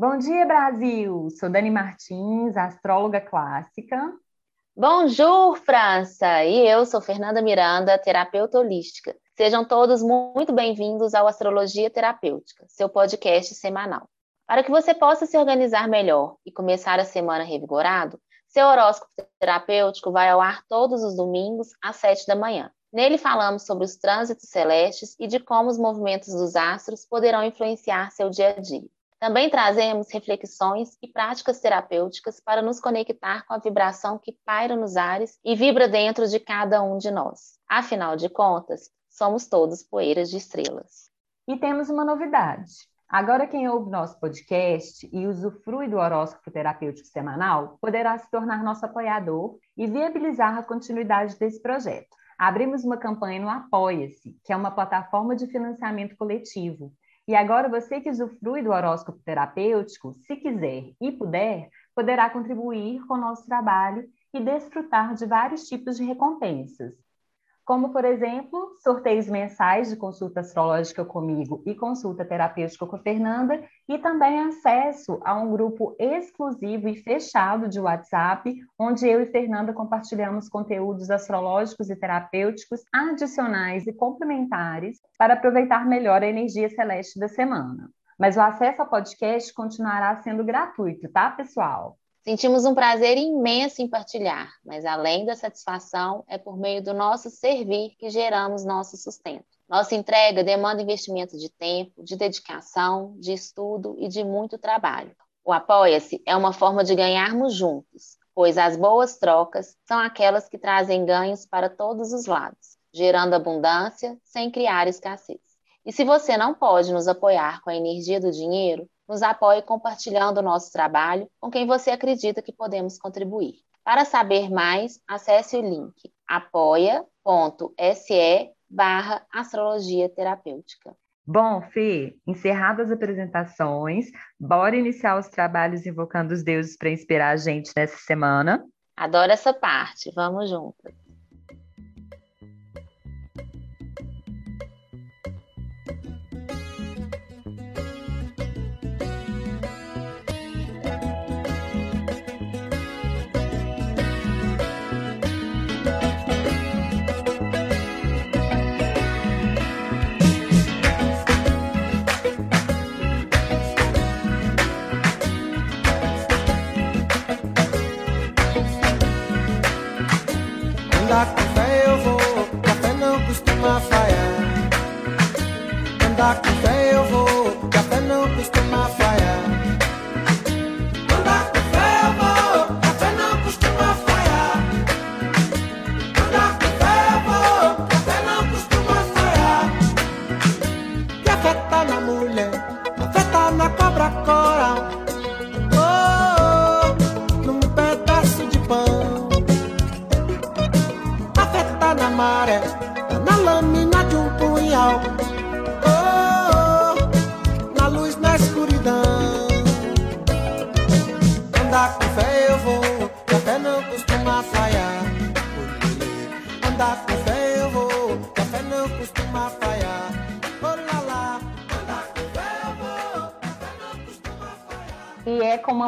Bom dia, Brasil! Sou Dani Martins, astróloga clássica. Bonjour, França! E eu sou Fernanda Miranda, terapeuta holística. Sejam todos muito bem-vindos ao Astrologia Terapêutica, seu podcast semanal. Para que você possa se organizar melhor e começar a semana revigorado, seu horóscopo terapêutico vai ao ar todos os domingos às 7 da manhã. Nele falamos sobre os trânsitos celestes e de como os movimentos dos astros poderão influenciar seu dia a dia. Também trazemos reflexões e práticas terapêuticas para nos conectar com a vibração que paira nos ares e vibra dentro de cada um de nós. Afinal de contas, somos todos poeiras de estrelas. E temos uma novidade. Agora, quem ouve nosso podcast e usufrui do horóscopo terapêutico semanal poderá se tornar nosso apoiador e viabilizar a continuidade desse projeto. Abrimos uma campanha no Apoia-se, que é uma plataforma de financiamento coletivo, e agora você que usufrui do horóscopo terapêutico, se quiser e puder, poderá contribuir com o nosso trabalho e desfrutar de vários tipos de recompensas, como, por exemplo, sorteios mensais de consulta astrológica comigo e consulta terapêutica com a Fernanda, e também acesso a um grupo exclusivo e fechado de WhatsApp, onde eu e Fernanda compartilhamos conteúdos astrológicos e terapêuticos adicionais e complementares para aproveitar melhor a energia celeste da semana. Mas o acesso ao podcast continuará sendo gratuito, tá, pessoal? Sentimos um prazer imenso em partilhar, mas além da satisfação, é por meio do nosso servir que geramos nosso sustento. Nossa entrega demanda investimento de tempo, de dedicação, de estudo e de muito trabalho. O Apoia-se é uma forma de ganharmos juntos, pois as boas trocas são aquelas que trazem ganhos para todos os lados, gerando abundância sem criar escassez. E se você não pode nos apoiar com a energia do dinheiro, nos apoie compartilhando o nosso trabalho com quem você acredita que podemos contribuir. Para saber mais, acesse o link apoia.se barra astrologia terapêutica. Bom, Fê, encerradas as apresentações, bora iniciar os trabalhos invocando os deuses para inspirar a gente nessa semana? Adoro essa parte, vamos juntas.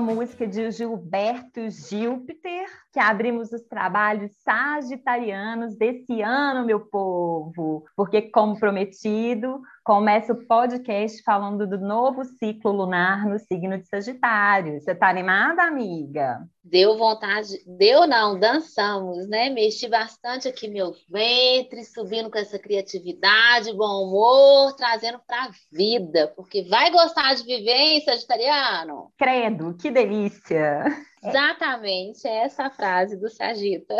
Música de Gilberto Gilpiter, que abrimos os trabalhos sagitarianos desse ano, meu povo, porque, como prometido, começa o podcast falando do novo ciclo lunar no signo de Sagitário. Você está animada, amiga? Deu vontade, deu não, dançamos, né? Mexi bastante aqui meu ventre, subindo com essa criatividade, bom humor, trazendo para a vida, porque vai gostar de viver, hein, Sagitariano? Credo, que delícia! Exatamente, é essa frase do Sagita.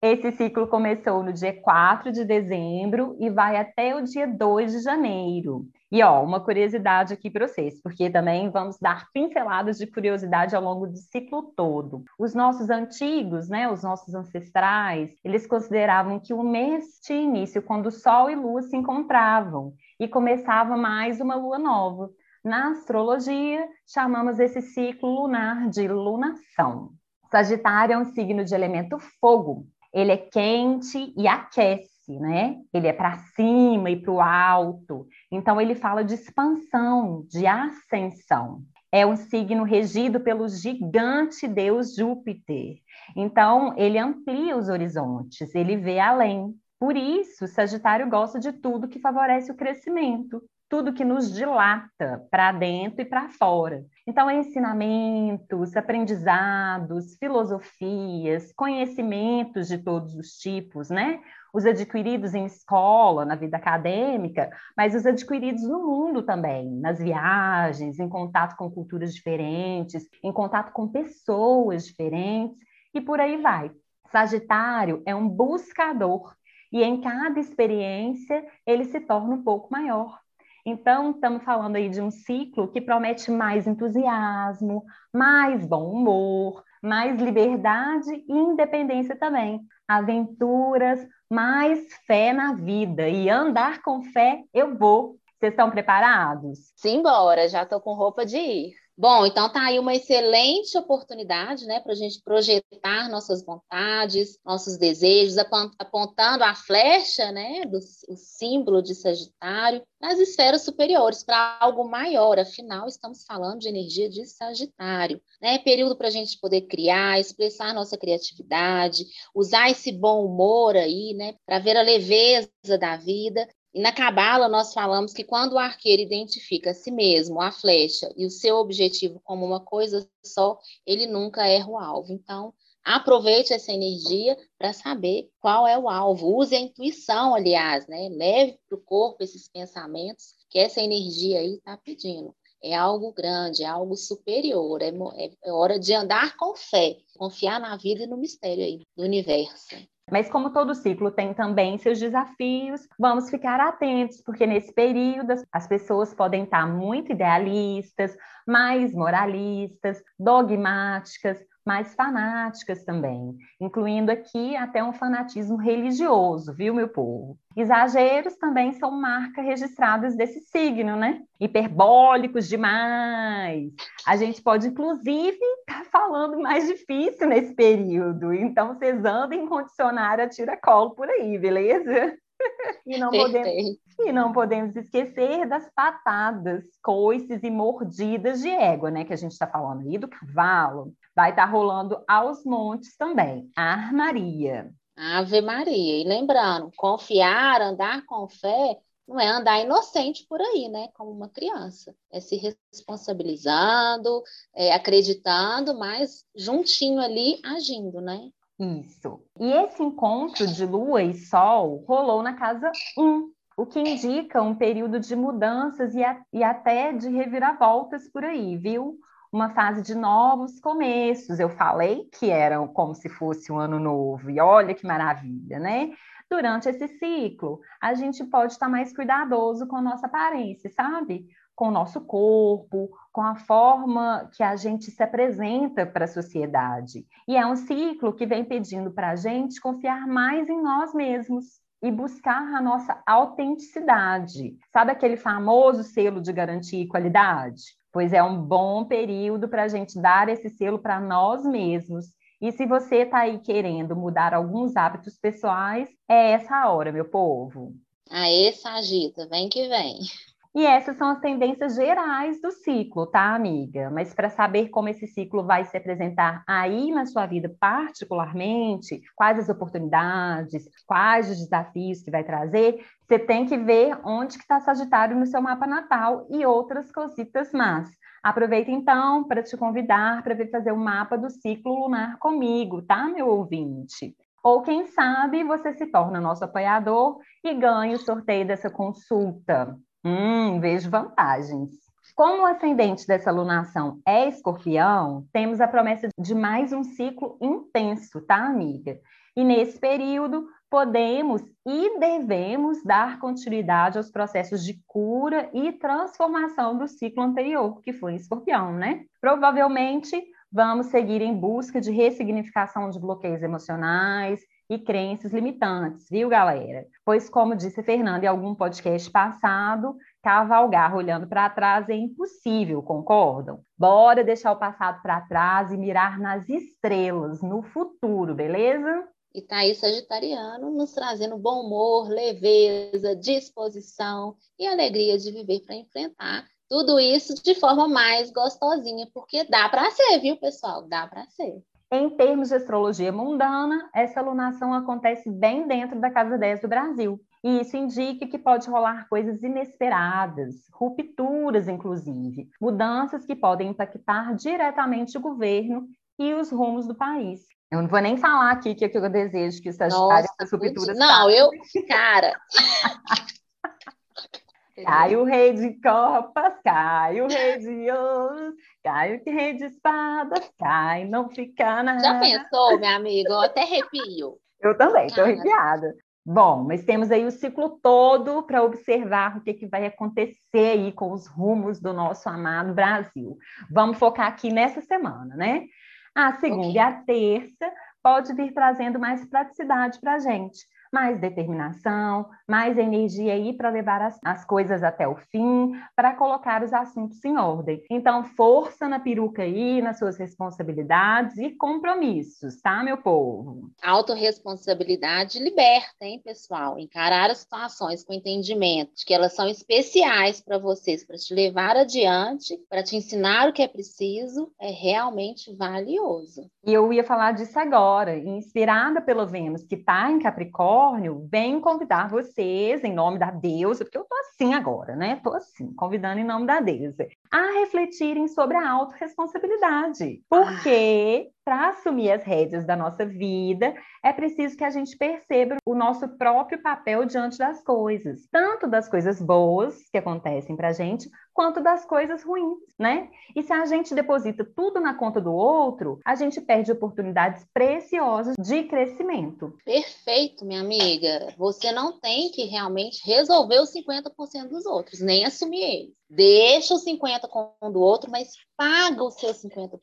Esse ciclo começou no dia 4 de dezembro e vai até o dia 2 de janeiro. E ó, uma curiosidade aqui para vocês, porque também vamos dar pinceladas de curiosidade ao longo do ciclo todo. Os nossos antigos, né, os nossos ancestrais, eles consideravam que o mês tinha início quando Sol e Lua se encontravam e começava mais uma lua nova. Na astrologia, chamamos esse ciclo lunar de lunação. Sagitário é um signo de elemento fogo. Ele é quente e aquece, né? Ele é para cima e para o alto. Então, ele fala de expansão, de ascensão. é um signo regido pelo gigante deus Júpiter. Então, ele amplia os horizontes, ele vê além. Por isso, Sagitário gosta de tudo que favorece o crescimento, tudo que nos dilata para dentro e para fora. Então, ensinamentos, aprendizados, filosofias, conhecimentos de todos os tipos, né? Os adquiridos em escola, na vida acadêmica, mas os adquiridos no mundo também, nas viagens, em contato com culturas diferentes, em contato com pessoas diferentes, e por aí vai. Sagitário é um buscador, e em cada experiência ele se torna um pouco maior então, estamos falando aí de um ciclo que promete mais entusiasmo, mais bom humor, mais liberdade e independência também. Aventuras, mais fé na vida. E andar com fé, eu vou. Vocês estão preparados? Simbora, já estou com roupa de ir. Bom, então tá aí uma excelente oportunidade, né, para a gente projetar nossas vontades, nossos desejos, apontando a flecha, né, do o símbolo de Sagitário, nas esferas superiores, para algo maior. Afinal, estamos falando de energia de Sagitário, né? Período para a gente poder criar, expressar nossa criatividade, usar esse bom humor aí, né, para ver a leveza da vida na cabala nós falamos que quando o arqueiro identifica a si mesmo, a flecha e o seu objetivo como uma coisa só, ele nunca erra o alvo. Então, aproveite essa energia para saber qual é o alvo. Use a intuição, aliás, né? Leve para o corpo esses pensamentos que essa energia aí está pedindo. É algo grande, é algo superior, é, é, hora de andar com fé, confiar na vida e no mistério aí do universo. Mas como todo ciclo tem também seus desafios, vamos ficar atentos, porque nesse período as pessoas podem estar muito idealistas, mais moralistas, dogmáticas, mais fanáticas também, incluindo aqui até um fanatismo religioso, viu, meu povo? Exageros também são marcas registradas desse signo, né? Hiperbólicos demais. A gente pode, inclusive, estar tá falando mais difícil nesse período. Então, vocês andem condicionar a tira-colo por aí, beleza? E não, podemos, e não podemos esquecer das patadas, coices e mordidas de égua, né? Que a gente está falando aí do cavalo. Vai estar tá rolando aos montes também. A armaria. Ave Maria. E lembrando, confiar, andar com fé, não é andar inocente por aí, né? Como uma criança. É se responsabilizando, é acreditando, mas juntinho ali agindo, né? Isso. E esse encontro de Lua e Sol rolou na casa 1, o que indica um período de mudanças e, a, e até de reviravoltas por aí, viu? Uma fase de novos começos. Eu falei que era como se fosse um ano novo, e olha que maravilha, né? Durante esse ciclo, a gente pode estar mais cuidadoso com a nossa aparência, sabe? Com o nosso corpo, com a forma que a gente se apresenta para a sociedade. E é um ciclo que vem pedindo para a gente confiar mais em nós mesmos e buscar a nossa autenticidade. Sabe aquele famoso selo de garantia e qualidade? Pois é um bom período para a gente dar esse selo para nós mesmos. E se você está aí querendo mudar alguns hábitos pessoais, é essa hora, meu povo. Aê, Sagita, vem que vem. E essas são as tendências gerais do ciclo, tá, amiga? Mas para saber como esse ciclo vai se apresentar aí na sua vida particularmente, quais as oportunidades, quais os desafios que vai trazer, você tem que ver onde que está Sagitário no seu mapa natal e outras cositas más. Aproveita então para te convidar para vir fazer o mapa do ciclo lunar comigo, tá, meu ouvinte? Ou quem sabe você se torna nosso apoiador e ganha o sorteio dessa consulta. Hum, vejo vantagens. Como o ascendente dessa lunação é escorpião, temos a promessa de mais um ciclo intenso, tá, amiga? E nesse período, podemos e devemos dar continuidade aos processos de cura e transformação do ciclo anterior, que foi escorpião, né? Provavelmente vamos seguir em busca de ressignificação de bloqueios emocionais, e crenças limitantes, viu, galera? Pois, como disse Fernanda em algum podcast passado, cavalgar olhando para trás é impossível, concordam? Bora deixar o passado para trás e mirar nas estrelas, no futuro, beleza? E tá aí Sagitariano nos trazendo bom humor, leveza, disposição e alegria de viver para enfrentar Tudo isso de forma mais gostosinha, porque dá para ser, viu, pessoal? Dá para ser. Em termos de astrologia mundana, essa alunação acontece bem dentro da casa 10 do Brasil. E isso indica que pode rolar coisas inesperadas, rupturas, inclusive, mudanças que podem impactar diretamente o governo e os rumos do país. Eu não vou nem falar aqui que, é que eu desejo que o Sagitário essas rupturas. Não, eu, cara. Cai o rei de copas, cai o rei de ouros, cai o rei de espadas, cai, não fica nada. Já pensou, meu amigo? Eu até arrepio. Eu também, estou arrepiada. Bom, mas temos aí o ciclo todo para observar o que, que vai acontecer aí com os rumos do nosso amado Brasil. Vamos focar aqui nessa semana, né? A segunda okay. e a terça pode vir trazendo mais praticidade para a gente mais determinação, mais energia aí para levar as, as coisas até o fim, para colocar os assuntos em ordem. Então, força na peruca aí, nas suas responsabilidades e compromissos, tá, meu povo? Autoresponsabilidade liberta, hein, pessoal? Encarar as situações com entendimento de que elas são especiais para vocês, para te levar adiante, para te ensinar o que é preciso, é realmente valioso. E eu ia falar disso agora, inspirada pelo Vênus, que está em Capricórnio Capricórnio, venho convidar vocês, em nome da deusa, porque eu tô assim agora, né? Tô assim, convidando em nome da deusa, a refletirem sobre a autorresponsabilidade. Porque para assumir as rédeas da nossa vida, é preciso que a gente perceba o nosso próprio papel diante das coisas, tanto das coisas boas que acontecem para a gente, quanto das coisas ruins, né? E se a gente deposita tudo na conta do outro, a gente perde oportunidades preciosas de crescimento. Perfeito, minha amiga. Você não tem que realmente resolver os 50% dos outros, nem assumir eles. Deixa os 50% com um do outro, mas paga os seus 50%.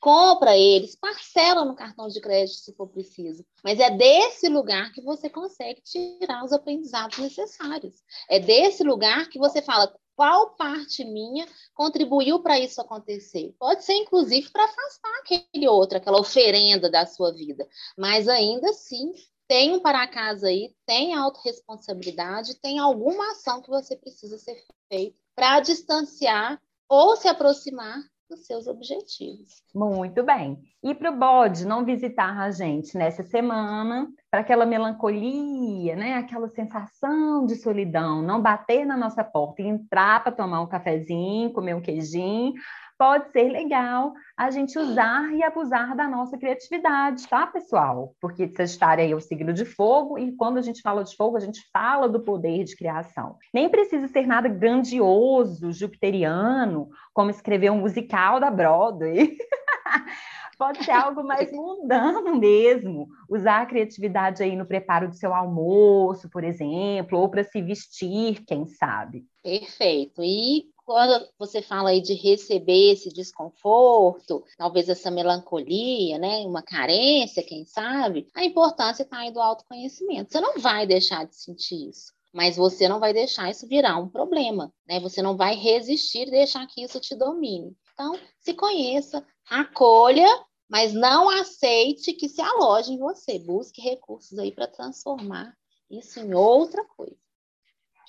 Compra eles, parcela no cartão de crédito se for preciso. Mas é desse lugar que você consegue tirar os aprendizados necessários. É desse lugar que você fala qual parte minha contribuiu para isso acontecer. Pode ser, inclusive, para afastar aquele outro, aquela oferenda da sua vida. Mas ainda assim, tem um para casa aí, tem autorresponsabilidade, tem alguma ação que você precisa ser feita para distanciar ou se aproximar dos seus objetivos. Muito bem. E para o bode não visitar a gente nessa semana, para aquela melancolia, né? aquela sensação de solidão, não bater na nossa porta e entrar para tomar um cafezinho, comer um queijinho, pode ser legal a gente usar e abusar da nossa criatividade, tá, pessoal? Porque Sagitário é o signo de fogo e quando a gente fala de fogo, a gente fala do poder de criação. Nem precisa ser nada grandioso, jupiteriano, como escrever um musical da Broadway. pode ser algo mais mundano mesmo. Usar a criatividade aí no preparo do seu almoço, por exemplo, ou para se vestir, quem sabe. Perfeito. E quando você fala aí de receber esse desconforto, talvez essa melancolia, né, uma carência, quem sabe, a importância está aí do autoconhecimento. Você não vai deixar de sentir isso, mas você não vai deixar isso virar um problema, né? Você não vai resistir e deixar que isso te domine. Então, se conheça, acolha, mas não aceite que se aloje em você. Busque recursos aí para transformar isso em outra coisa.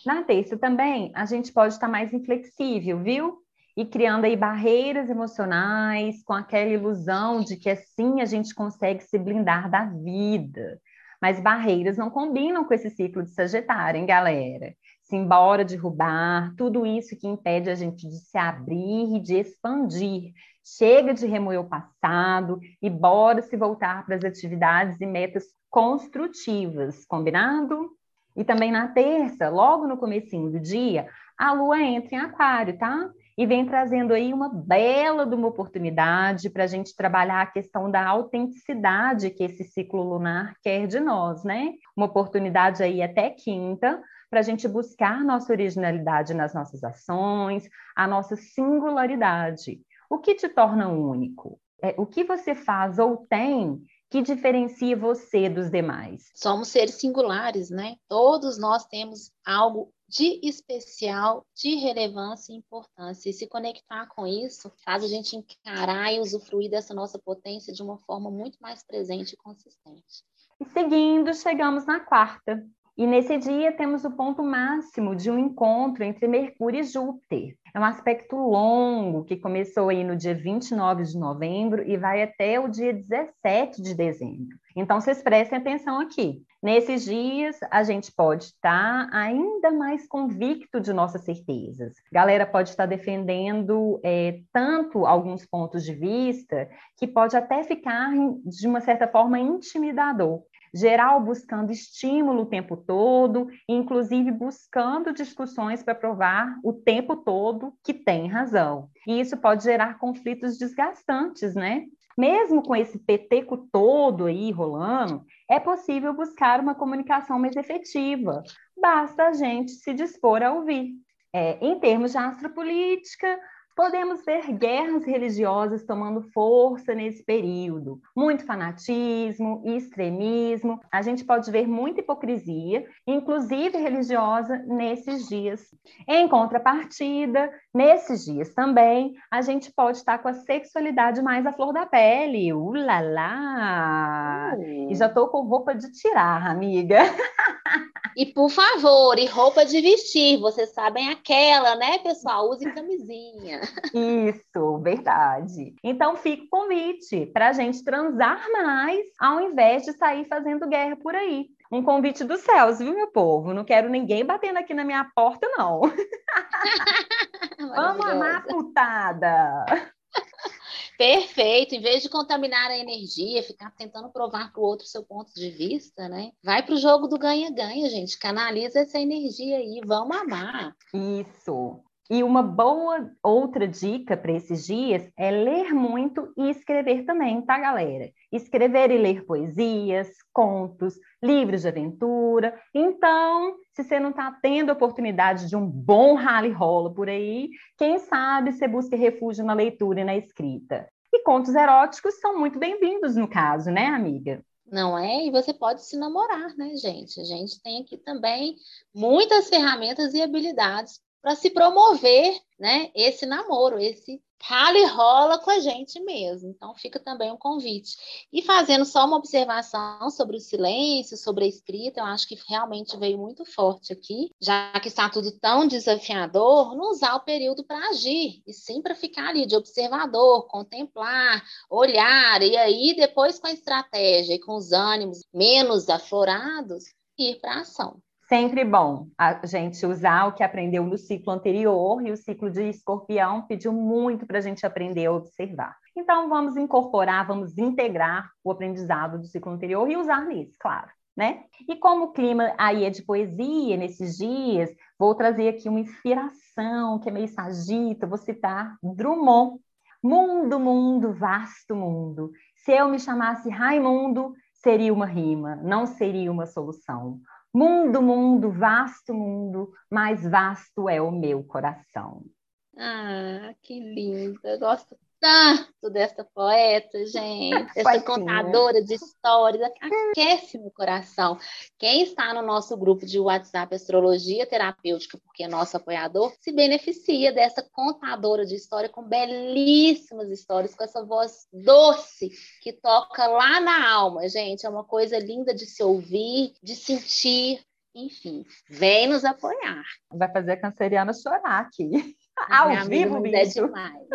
Na terça também, a gente pode estar mais inflexível, viu? E criando aí barreiras emocionais, com aquela ilusão de que assim a gente consegue se blindar da vida. Mas barreiras não combinam com esse ciclo de Sagitário, hein, galera? Se embora derrubar, tudo isso que impede a gente de se abrir e de expandir. Chega de remoer o passado e bora se voltar para as atividades e metas construtivas, combinado? E também na terça, logo no comecinho do dia, a lua entra em aquário, tá? E vem trazendo aí uma bela de uma oportunidade para a gente trabalhar a questão da autenticidade que esse ciclo lunar quer de nós, né? Uma oportunidade aí até quinta para a gente buscar nossa originalidade nas nossas ações, a nossa singularidade. O que te torna único? É, o que você faz ou tem que diferencia você dos demais? Somos seres singulares, né? Todos nós temos algo de especial, de relevância e importância. E se conectar com isso faz a gente encarar e usufruir dessa nossa potência de uma forma muito mais presente e consistente. E seguindo, chegamos na quarta. E nesse dia temos o ponto máximo de um encontro entre Mercúrio e Júpiter. É um aspecto longo que começou aí no dia 29 de novembro e vai até o dia 17 de dezembro. Então, vocês prestem atenção aqui. Nesses dias, a gente pode estar ainda mais convicto de nossas certezas. Galera pode estar defendendo é, tanto alguns pontos de vista que pode até ficar, de uma certa forma, intimidador geral buscando estímulo o tempo todo, inclusive buscando discussões para provar o tempo todo que tem razão. E isso pode gerar conflitos desgastantes, né? Mesmo com esse peteco todo aí rolando, é possível buscar uma comunicação mais efetiva. Basta a gente se dispor a ouvir. É, em termos de astropolítica, Podemos ver guerras religiosas tomando força nesse período, muito fanatismo e extremismo. A gente pode ver muita hipocrisia, inclusive religiosa, nesses dias. Em contrapartida, nesses dias também, a gente pode estar com a sexualidade mais à flor da pele. Ulala! Uh. E já estou com roupa de tirar, amiga. E por favor, e roupa de vestir, vocês sabem aquela, né, pessoal? Use camisinha. Isso, verdade. Então fica o convite para a gente transar mais, ao invés de sair fazendo guerra por aí. Um convite dos céus, viu, meu povo? Não quero ninguém batendo aqui na minha porta, não. Vamos amar putada! Perfeito. Em vez de contaminar a energia, ficar tentando provar para o outro seu ponto de vista, né? Vai para o jogo do ganha-ganha, gente. Canaliza essa energia aí. Vamos amar. Isso. E uma boa outra dica para esses dias é ler muito e escrever também, tá, galera? Escrever e ler poesias, contos, livros de aventura. Então, se você não está tendo a oportunidade de um bom rally rola por aí, quem sabe você busca refúgio na leitura e na escrita. E contos eróticos são muito bem-vindos no caso, né, amiga? Não é? E você pode se namorar, né, gente? A gente tem aqui também muitas ferramentas e habilidades para se promover, né, esse namoro, esse rala e rola com a gente mesmo. Então fica também um convite. E fazendo só uma observação sobre o silêncio, sobre a escrita, eu acho que realmente veio muito forte aqui, já que está tudo tão desafiador, não usar o período para agir, e sim para ficar ali de observador, contemplar, olhar, e aí depois com a estratégia e com os ânimos menos aflorados, ir para a ação sempre bom a gente usar o que aprendeu no ciclo anterior, e o ciclo de escorpião pediu muito para a gente aprender a observar. Então, vamos incorporar, vamos integrar o aprendizado do ciclo anterior e usar nisso, claro. Né? E como o clima aí é de poesia nesses dias, vou trazer aqui uma inspiração que é meio sagita, vou citar Drummond. Mundo, mundo, vasto mundo. Se eu me chamasse Raimundo, seria uma rima, não seria uma solução. Mundo, mundo, vasto mundo, mais vasto é o meu coração. Ah, que lindo! Eu gosto tanto dessa poeta, gente, essa contadora de histórias, aquece meu coração. Quem está no nosso grupo de WhatsApp Astrologia Terapêutica, porque é nosso apoiador, se beneficia dessa contadora de história com belíssimas histórias, com essa voz doce que toca lá na alma, gente. É uma coisa linda de se ouvir, de sentir. Enfim, vem nos apoiar. Vai fazer a canceriana chorar aqui. Ao vivo, bicho. É demais.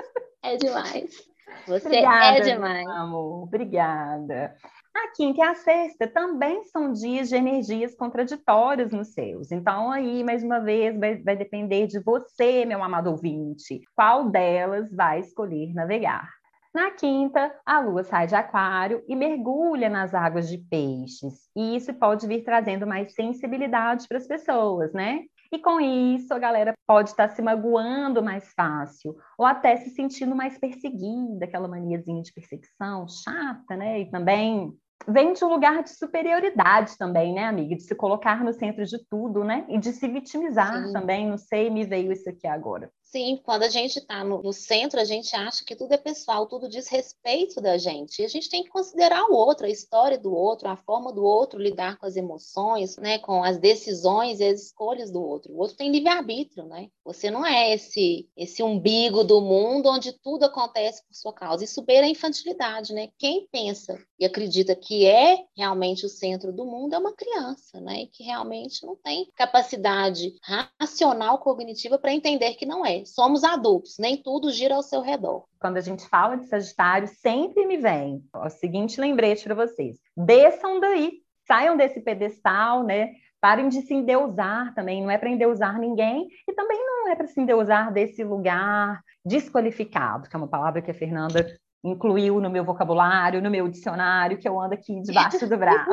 É demais. Você é Obrigada, é demais. Amor. Obrigada. A quinta e a sexta também são dias de energias contraditórias nos seus. Então, aí, mais uma vez, vai, vai depender de você, meu amado ouvinte, qual delas vai escolher navegar. Na quinta, a lua sai de aquário e mergulha nas águas de peixes. E isso pode vir trazendo mais sensibilidade para as pessoas, né? E com isso, a galera pode estar se magoando mais fácil, ou até se sentindo mais perseguida, aquela maniazinha de perseguição chata, né? E também vem de um lugar de superioridade também, né, amiga? De se colocar no centro de tudo, né? E de se vitimizar Sim. também. Não sei, me veio isso aqui agora. Sim, quando a gente está no, no, centro, a gente acha que tudo é pessoal, tudo diz respeito da gente. E a gente tem que considerar o outro, a história do outro, a forma do outro lidar com as emoções, né, com as decisões e as escolhas do outro. O outro tem livre-arbítrio, né? Você não é esse esse umbigo do mundo onde tudo acontece por sua causa. Isso beira a infantilidade, né? Quem pensa e acredita que é realmente o centro do mundo é uma criança, né? Que realmente não tem capacidade racional cognitiva para entender que não é somos adultos, nem tudo gira ao seu redor. Quando a gente fala de Sagitário, sempre me vem o seguinte lembrete para vocês: desçam daí, saiam desse pedestal, né? Parem de se endeusar também, não é para endeusar ninguém, e também não é para se endeusar desse lugar desqualificado, que é uma palavra que a Fernanda incluiu no meu vocabulário, no meu dicionário, que eu ando aqui debaixo do braço.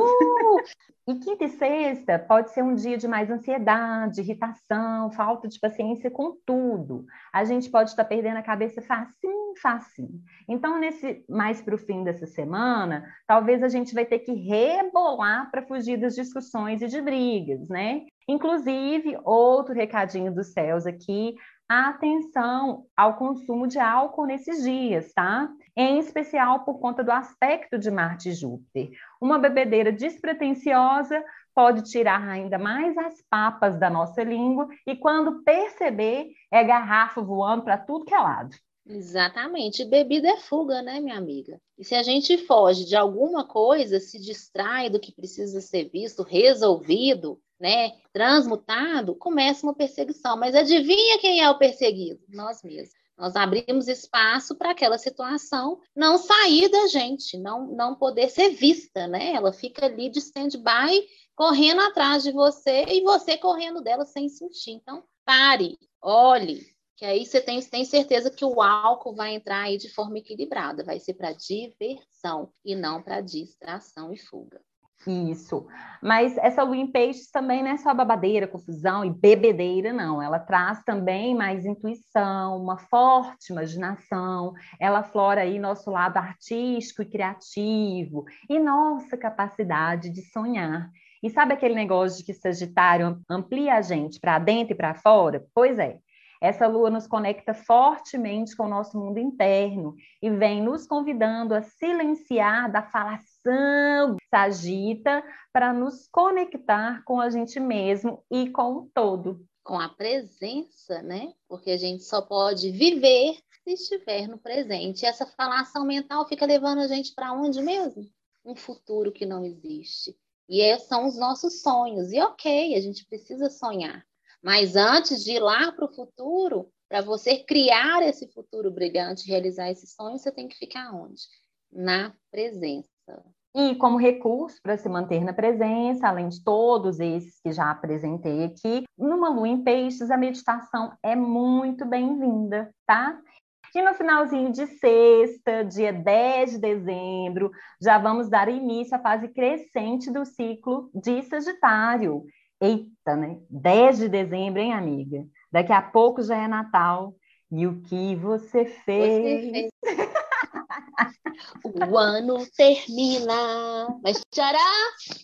e quinta e sexta pode ser um dia de mais ansiedade, irritação, falta de paciência com tudo. A gente pode estar perdendo a cabeça facinho, facinho. Então, nesse mais para o fim dessa semana, talvez a gente vai ter que rebolar para fugir das discussões e de brigas, né? Inclusive, outro recadinho dos céus aqui, atenção ao consumo de álcool nesses dias, tá? Em especial por conta do aspecto de Marte e Júpiter. Uma bebedeira despretensiosa pode tirar ainda mais as papas da nossa língua e quando perceber é garrafa voando para tudo que é lado. Exatamente. Bebida é fuga, né, minha amiga? E se a gente foge de alguma coisa, se distrai do que precisa ser visto, resolvido, né, transmutado, começa uma perseguição. Mas adivinha quem é o perseguido? Nós mesmos. Nós abrimos espaço para aquela situação não sair da gente, não, não poder ser vista, né? Ela fica ali de stand-by, correndo atrás de você e você correndo dela sem sentir. Então, pare, olhe, que aí você tem, tem certeza que o álcool vai entrar aí de forma equilibrada, vai ser para diversão e não para distração e fuga. Isso. Mas essa lua em peixes também não é só babadeira, confusão e bebedeira, não. Ela traz também mais intuição, uma forte imaginação. Ela flora aí nosso lado artístico e criativo e nossa capacidade de sonhar. E sabe aquele negócio de que Sagitário amplia a gente para dentro e para fora? Pois é. Essa lua nos conecta fortemente com o nosso mundo interno e vem nos convidando a silenciar da falação sagita para nos conectar com a gente mesmo e com o todo. Com a presença, né? Porque a gente só pode viver se estiver no presente. E essa falação mental fica levando a gente para onde mesmo? Um futuro que não existe. E esses são os nossos sonhos. E ok, a gente precisa sonhar. Mas antes de ir lá para o futuro, para você criar esse futuro brilhante, realizar esse sonho, você tem que ficar onde? Na presença. E como recurso para se manter na presença, além de todos esses que já apresentei aqui, numa lua em peixes, a meditação é muito bem-vinda, tá? E no finalzinho de sexta, dia 10 de dezembro, já vamos dar início à fase crescente do ciclo de Sagitário, Eita, né? 10 de dezembro, hein, amiga? Daqui a pouco já é Natal. E o que você fez? Você fez. o ano termina, mas tchará,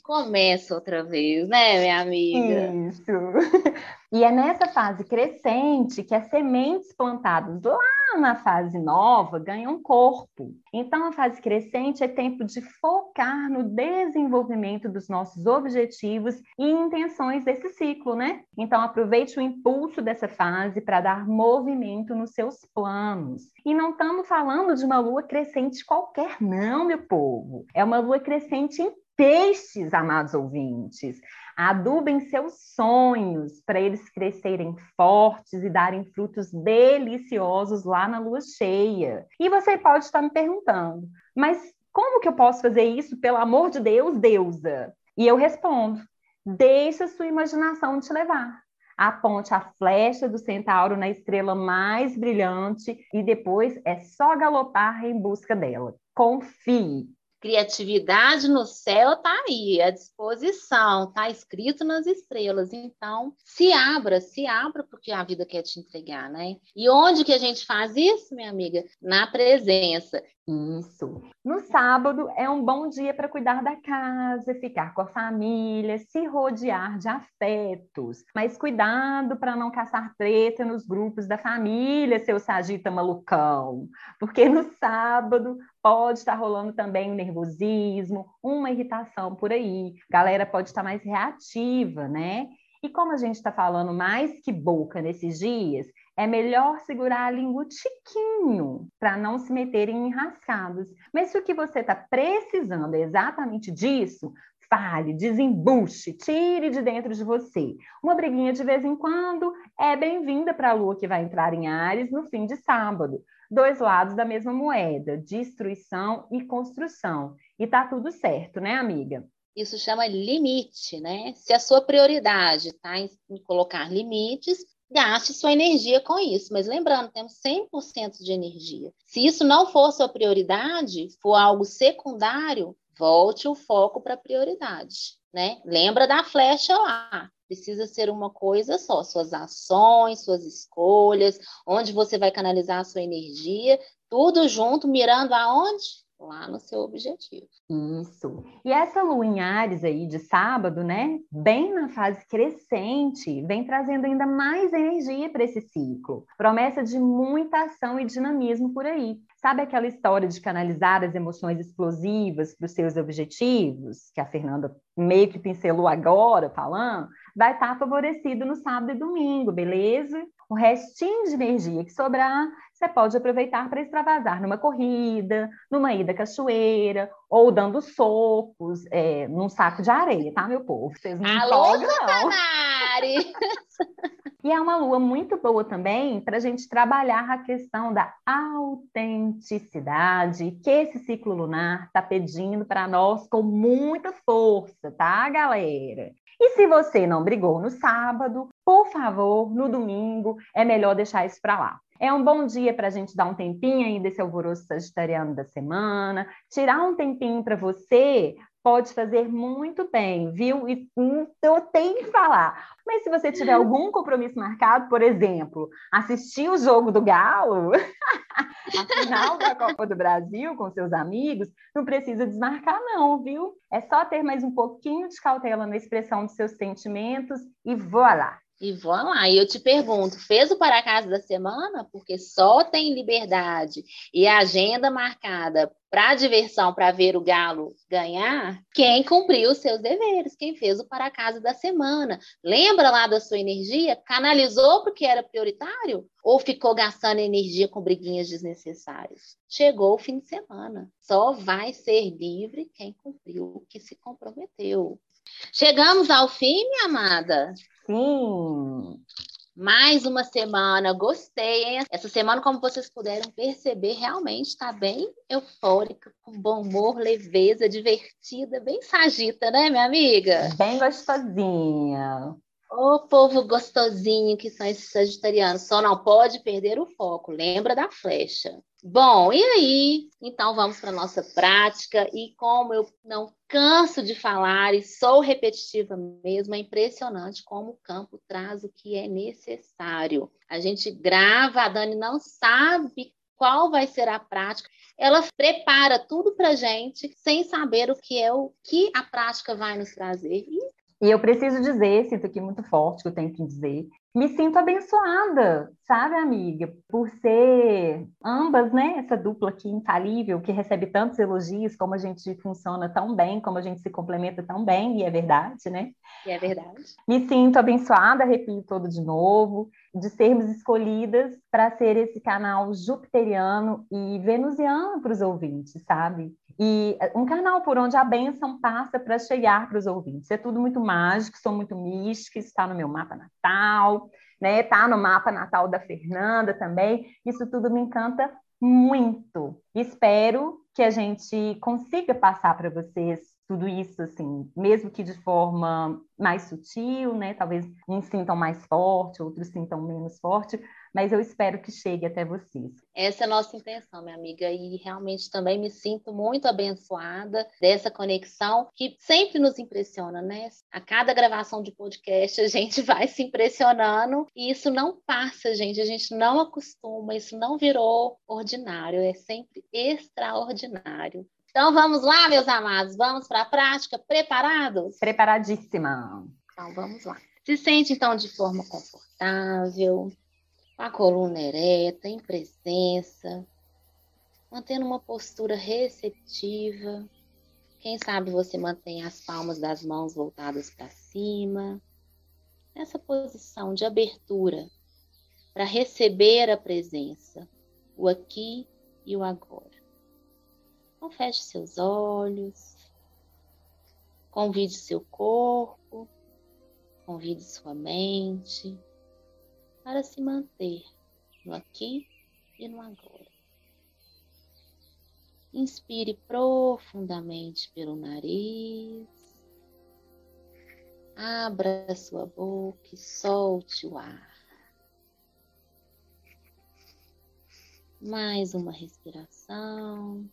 começa outra vez, né, minha amiga? Isso. E é nessa fase crescente que as sementes plantadas lá na fase nova ganham corpo. Então, a fase crescente é tempo de focar no desenvolvimento dos nossos objetivos e intenções desse ciclo, né? Então, aproveite o impulso dessa fase para dar movimento nos seus planos. E não estamos falando de uma lua crescente qualquer, não, meu povo. É uma lua crescente em peixes, amados ouvintes. Adubem seus sonhos para eles crescerem fortes e darem frutos deliciosos lá na lua cheia. E você pode estar me perguntando, mas como que eu posso fazer isso, pelo amor de Deus, deusa? E eu respondo: deixa sua imaginação te levar. Aponte a flecha do centauro na estrela mais brilhante e depois é só galopar em busca dela. Confie, criatividade no céu está aí, à disposição, está escrito nas estrelas. Então, se abra, se abra porque a vida quer te entregar, né? E onde que a gente faz isso, minha amiga? Na presença. Isso. No sábado é um bom dia para cuidar da casa, ficar com a família, se rodear de afetos. Mas cuidado para não caçar treta nos grupos da família, seu sagita malucão. Porque no sábado pode estar rolando também um nervosismo, uma irritação por aí. A galera pode estar mais reativa, né? E como a gente está falando mais que boca nesses dias, é melhor segurar a língua tiquinho para não se meter em enrascados. Mas se o que você está precisando é exatamente disso, fale, desembuche, tire de dentro de você. Uma briguinha de vez em quando é bem-vinda para a lua que vai entrar em Ares no fim de sábado. Dois lados da mesma moeda, destruição e construção. E tá tudo certo, né, amiga? Isso chama limite, né? Se a sua prioridade está em colocar limites, gaste sua energia com isso. Mas lembrando, temos 100% de energia. Se isso não for sua prioridade, for algo secundário, volte o foco para a prioridade, né? Lembra da flecha lá. Precisa ser uma coisa só, suas ações, suas escolhas, onde você vai canalizar a sua energia, tudo junto, mirando aonde? Lá no seu objetivo. Isso. E essa lua em Ares aí de sábado, né, bem na fase crescente, vem trazendo ainda mais energia para esse ciclo. Promessa de muita ação e dinamismo por aí. Sabe aquela história de canalizar as emoções explosivas para os seus objetivos, que a Fernanda meio que pincelou agora falando? Vai estar tá favorecido no sábado e domingo, beleza? O restinho de energia que sobrar, você pode aproveitar para extravasar numa corrida, numa ida cachoeira, ou dando socos é, num saco de areia, tá, meu povo? Vocês não Alô, não. E é uma lua muito boa também para a gente trabalhar a questão da autenticidade que esse ciclo lunar está pedindo para nós com muita força, tá, galera? E se você não brigou no sábado, por favor, no domingo é melhor deixar isso para lá. É um bom dia para a gente dar um tempinho aí desse alvoroço sagitariano da semana, tirar um tempinho para você pode fazer muito bem, viu? E então eu tenho que falar. Mas se você tiver algum compromisso marcado, por exemplo, assistir o jogo do Galo, a final da Copa do Brasil com seus amigos, não precisa desmarcar, não, viu? É só ter mais um pouquinho de cautela na expressão dos seus sentimentos e voilá! E vamos lá, e eu te pergunto, fez o para casa da semana? Porque só tem liberdade e agenda marcada para diversão, para ver o Galo ganhar, quem cumpriu os seus deveres, quem fez o para casa da semana. Lembra lá da sua energia? Canalizou porque era prioritário? Ou ficou gastando energia com briguinhas desnecessárias? Chegou o fim de semana. Só vai ser livre quem cumpriu o que se comprometeu. Chegamos ao fim, minha amada. Sim. Mais uma semana, gostei, hein? Essa semana, como vocês puderam perceber, realmente está bem eufórica, com bom humor, leveza, divertida, bem sagita, né, minha amiga? Bem gostosinha. Ô povo gostosinho que são esses sagitarianos, só não pode perder o foco, lembra da flecha. Bom, e aí? Então vamos para a nossa prática. E como eu não canso de falar e sou repetitiva mesmo, é impressionante como o campo traz o que é necessário. A gente grava, a Dani não sabe qual vai ser a prática. Ela prepara tudo para gente sem saber o que é o que a prática vai nos trazer. E e eu preciso dizer, sinto aqui muito forte que eu tenho que dizer, me sinto abençoada, sabe, amiga, por ser ambas, né, essa dupla aqui infalível, que recebe tantos elogios, como a gente funciona tão bem, como a gente se complementa tão bem, e é verdade, né? E é verdade. Me sinto abençoada, repito todo de novo, de sermos escolhidas para ser esse canal jupiteriano e venusiano para os ouvintes, sabe? E eh, um canal por onde a bênção passa para chegar para os ouvintes. É tudo muito mágico, sou muito mística, está no meu mapa natal, né? Está no mapa natal da Fernanda também. Isso tudo me encanta muito. Espero que a gente consiga passar para vocês tudo isso, assim, mesmo que de forma mais sutil, né? Talvez uns sintam mais forte, outros sintam menos forte, mas eu espero que chegue até vocês. Essa é a nossa intenção, minha amiga, e realmente também me sinto muito abençoada dessa conexão que sempre nos impressiona, né? A cada gravação de podcast a gente vai se impressionando e isso não passa, gente, a gente não acostuma, isso não virou ordinário, é sempre extraordinário. Então vamos lá, meus amados, vamos para a prática, preparados? Preparadíssima. Então vamos lá. Se sente então de forma confortável, com a coluna ereta, em presença, mantendo uma postura receptiva. Quem sabe você mantém as palmas das mãos voltadas para cima, nessa posição de abertura para receber a presença, o aqui e o agora. Então, feche seus olhos, convide seu corpo, convide sua mente para se manter no aqui e no agora. Inspire profundamente pelo nariz. Abra sua boca e solte o ar. Mais uma respiração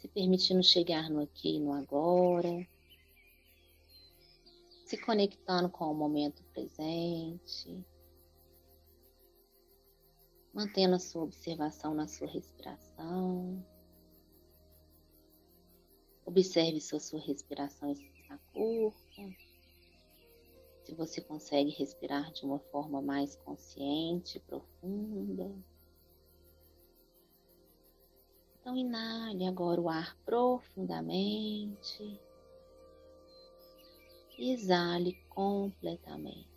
se permitindo chegar no aqui e no agora, se conectando com o momento presente, mantendo a sua observação na sua respiração. Observe se a sua respiração está curta, se você consegue respirar de uma forma mais consciente, profunda. Então, inale agora o ar profundamente. Exale completamente.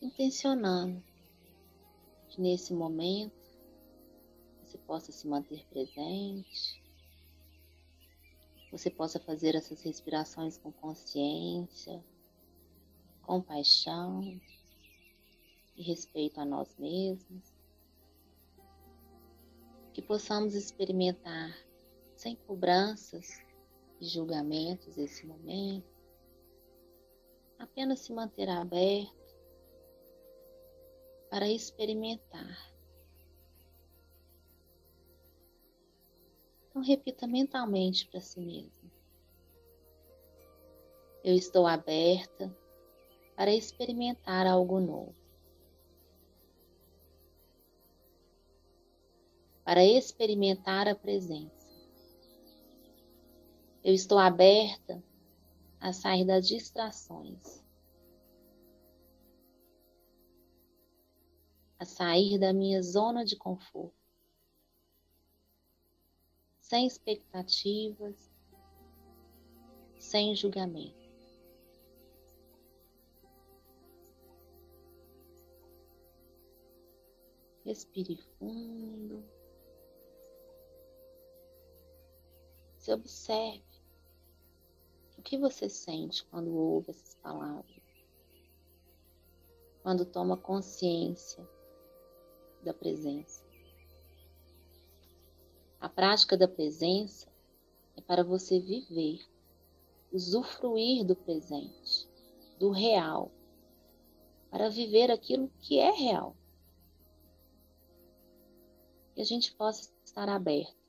Intencionando que nesse momento você possa se manter presente, você possa fazer essas respirações com consciência, compaixão e respeito a nós mesmos que possamos experimentar sem cobranças e julgamentos esse momento, apenas se manter aberto para experimentar. Então, repita mentalmente para si mesmo: Eu estou aberta para experimentar algo novo. para experimentar a presença. Eu estou aberta a sair das distrações, a sair da minha zona de conforto, sem expectativas, sem julgamento. Respire fundo. Se observe o que você sente quando ouve essas palavras, quando toma consciência da presença. A prática da presença é para você viver, usufruir do presente, do real, para viver aquilo que é real. Que a gente possa estar aberto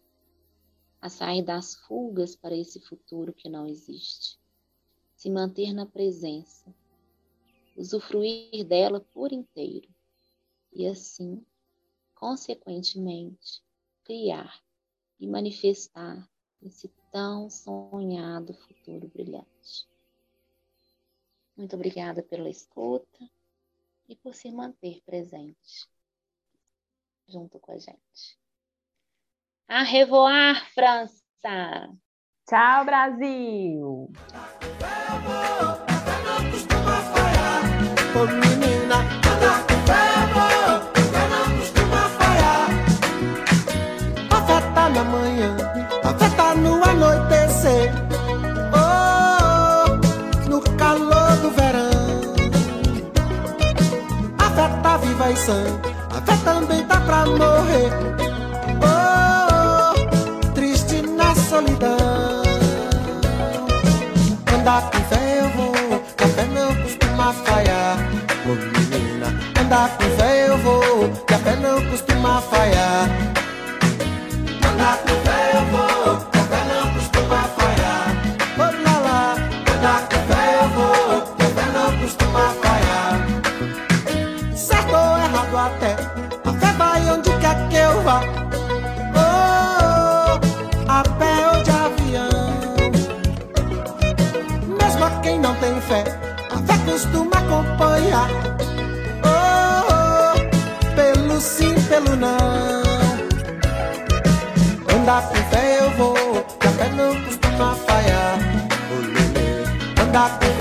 a sair das fugas para esse futuro que não existe, se manter na presença, usufruir dela por inteiro e assim, consequentemente, criar e manifestar esse tão sonhado futuro brilhante. Muito obrigada pela escuta e por se manter presente junto com a gente. A revoar, França! Tchau, Brasil! Ô menina, Afeta na manhã, afeta no anoitecer. Oh, no calor do verão. Afeta viva e sã, afeta também tá pra morrer. solidão. Andar com fé eu vou, café não costuma falhar. Ô menina, andar com fé eu vou, café não costuma falhar. fé, a fé costuma acompanhar. Oh, oh, pelo sim, pelo não. Andar com fé eu vou, que a fé não costuma falhar. Andar com fé.